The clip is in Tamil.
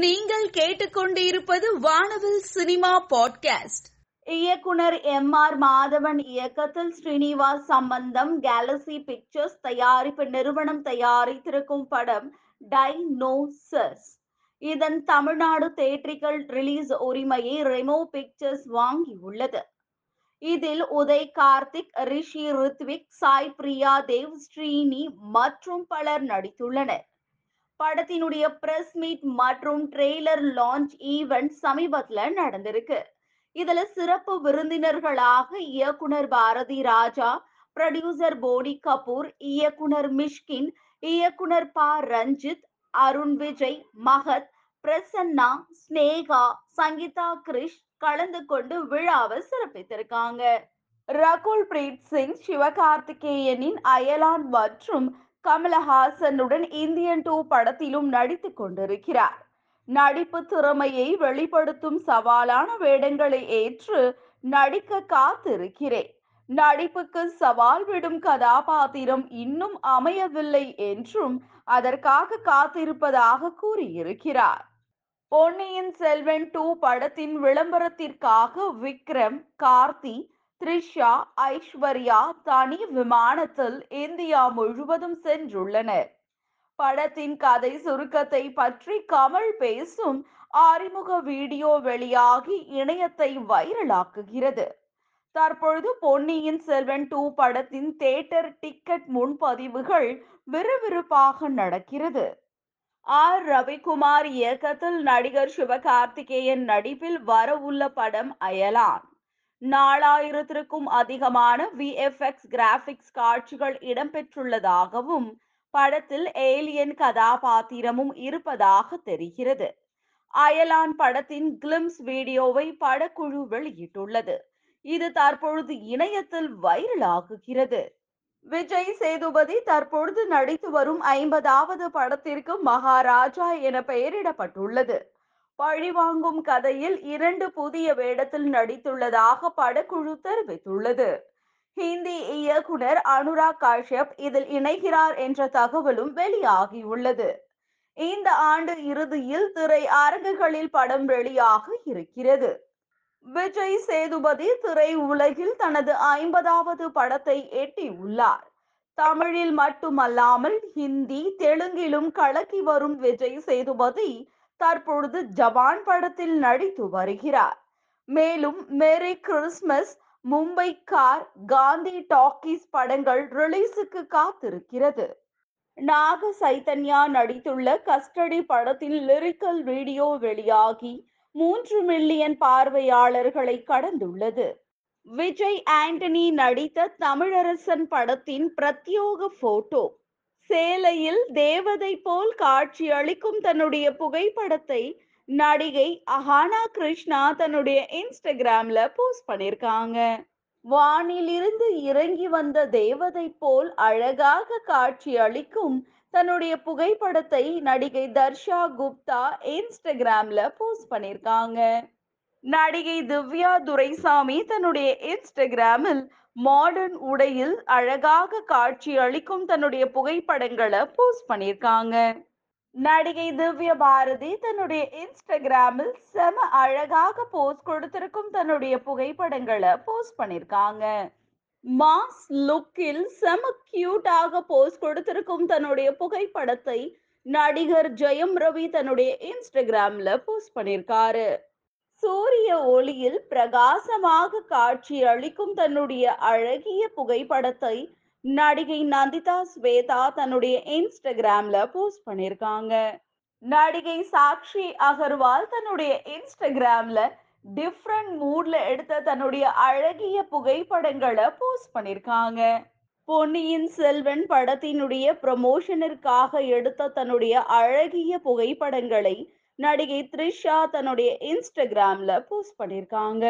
நீங்கள் கேட்டுக்கொண்டிருப்பது வானவில் சினிமா பாட்காஸ்ட். இயக்குனர் எம் ஆர் மாதவன் இயக்கத்தில் ஸ்ரீனிவாஸ் சம்பந்தம் கேலக்சி பிக்சர்ஸ் தயாரிப்பு நிறுவனம் தயாரித்திருக்கும் படம் டைனோசஸ் இதன் தமிழ்நாடு தேட்ரிக்கல் ரிலீஸ் உரிமையை ரெமோ பிக்சர்ஸ் வாங்கியுள்ளது. இதில் உதய் கார்த்திக் ரிஷி ரித்விக் சாய் பிரியா தேவ் ஸ்ரீனி மற்றும் பலர் நடித்துள்ளனர். படத்தினுடைய பிரஸ் மீட் மற்றும் ட்ரெய்லர் லான்ச் ஈவெண்ட் சமீபத்துல நடந்திருக்கு. இதுல சிறப்பு விருந்தினர்களாக இயக்குனர் பாரதி ராஜா ப்ரொடியூசர் போனி கபூர் இயக்குனர் மிஷ்கின் இயக்குனர் ப ரஞ்சித் அருண் விஜய் மகத் பிரசன்னா ஸ்னேகா சங்கீதா கிரிஷ் கலந்து கொண்டு விழாவை சிறப்பித்திருக்காங்க. ரகுல் பிரீத் சிங் சிவகார்த்திகேயனின் அயலான் மற்றும் கமலஹாசனுடன் இந்தியன் டூ படத்திலும் நடித்துக் கொண்டிருக்கிறார். நடிப்பு திறமையை வெளிப்படுத்தும் சவாலான வேடங்களை ஏற்று நடிக்க காத்திருக்கிறேன். நடிப்புக்கு சவால் விடும் கதாபாத்திரம் இன்னும் அமையவில்லை என்றும் அதற்காக காத்திருப்பதாக கூறியிருக்கிறார். பொன்னியின் செல்வன் டூ படத்தின் விளம்பரத்திற்காக விக்ரம் கார்த்தி த்ரிஷா ஐஸ்வர்யா தனி விமானத்தில் இந்தியா முழுவதும் சென்றுள்ளனர். படத்தின் கதை சுருக்கத்தை பற்றி கமல் பேசும் அறிமுக வீடியோ வெளியாகி இணையத்தை வைரலாக்குகிறது. தற்பொழுது பொன்னியின் செல்வன் டூ படத்தின் தேட்டர் டிக்கெட் முன்பதிவுகள் விறுவிறுப்பாக நடக்கிறது. ஆர். ரவிக்குமார் இயக்கத்தில் நடிகர் சிவகார்த்திகேயன் நடிப்பில் வரவுள்ள படம் அயலான். நாலாயிரத்திற்கும் அதிகமான விஎஃப்எக்ஸ் கிராபிக்ஸ் காட்சிகள் இடம்பெற்றுள்ளதாகவும் படத்தில் ஏலியன் கதாபாத்திரமும் இருப்பதாக தெரிகிறது. அயலான் படத்தின் கிளிம்ஸ் வீடியோவை படக்குழு வெளியிட்டுள்ளது. இது தற்பொழுது இணையத்தில் வைரலாகுகிறது. விஜய் சேதுபதி தற்பொழுது நடித்து வரும் ஐம்பதாவது படத்திற்கு மகாராஜா என பெயரிடப்பட்டுள்ளது. பழிவாங்கும் கதையில் இரண்டு புதிய வேடத்தில் நடித்துள்ளதாக படக்குழு தெரிவித்துள்ளது. ஹிந்தி இயக்குனர் அனுராக் காஷ்யப் இதில் இணைகிறார் என்ற தகவலும் வெளியாகியுள்ளது. இந்த ஆண்டு இறுதியில் திரை அரங்குகளில் படம் வெளியாக இருக்கிறது. விஜய் சேதுபதி திரை உலகில் தனது ஐம்பதாவது படத்தை எட்டியுள்ளார். தமிழில் மட்டுமல்லாமல் ஹிந்தி தெலுங்கிலும் கலக்கி வரும் விஜய் சேதுபதி தற்பொழுது ஜவான் படத்தில் நடித்து வருகிறார். மேலும் Merry Christmas Mumbaikar Gandhi Talkies படங்கள் ரிலீஸுக்கு காத்திருக்கிறது. நாக சைத்தன்யா நடித்துள்ள கஸ்டடி படத்தின் லிரிக்கல் வீடியோ வெளியாகி மூன்று மில்லியன் பார்வையாளர்களை கடந்துள்ளது. விஜய் ஆண்டனி நடித்த தமிழரசன் படத்தின் பிரத்யோக போட்டோ சேலையில் தேவதை போல் காட்சி அளிக்கும் தன்னுடைய புகைப்படத்தை நடிகை அஹானா கிருஷ்ணா தன்னுடைய இன்ஸ்டாகிராம்ல போஸ்ட் பண்ணிருக்காங்க. வானிலிருந்து இறங்கி வந்த தேவதை போல் அழகாக காட்சி அளிக்கும் தன்னுடைய புகைப்படத்தை நடிகை தர்ஷா குப்தா இன்ஸ்டாகிராம்ல போஸ்ட் பண்ணிருக்காங்க. நடிகை திவ்யா துரைசாமி தன்னுடைய இன்ஸ்டாகிராமில் மாடர்ன் உடையில் அழகாக காட்சி அளிக்கும் தன்னுடைய புகைப்படங்களை போஸ்ட் பண்ணியிருக்காங்க. நடிகை திவ்ய பாரதி தன்னுடைய இன்ஸ்டாகிராமில் செம அழகாக போஸ்ட் கொடுத்திருக்கும் தன்னுடைய புகைப்படங்களை போஸ்ட் பண்ணியிருக்காங்க. மாஸ் லுக்கில் செம கியூட்டாக போஸ்ட் கொடுத்திருக்கும் தன்னுடைய புகைப்படத்தை நடிகர் ஜெயம் ரவி தன்னுடைய இன்ஸ்டாகிராம்ல போஸ்ட் பண்ணியிருக்காரு. சூரிய ஒளியில் பிரகாசமாக காட்சி அளிக்கும் தன்னுடைய அழகிய புகைப்படத்தை நடிகை நந்திதா ஸ்வேதா தன்னுடைய இன்ஸ்டாகிராம்ல போஸ்ட் பண்ணிருக்காங்க நடிகை சாக்ஷி அகர்வால் தன்னுடைய இன்ஸ்டாகிராம்ல டிஃப்ரெண்ட் மூட்ல எடுத்த தன்னுடைய அழகிய புகைப்படங்களை போஸ்ட் பண்ணிருக்காங்க பொன்னியின் செல்வன் படத்தினுடைய ப்ரமோஷனிற்காக எடுத்த தன்னுடைய அழகிய புகைப்படங்களை நடிகை த்ரிஷா தன்னுடைய இன்ஸ்டாகிராம்ல போஸ்ட் பண்ணிருக்காங்க.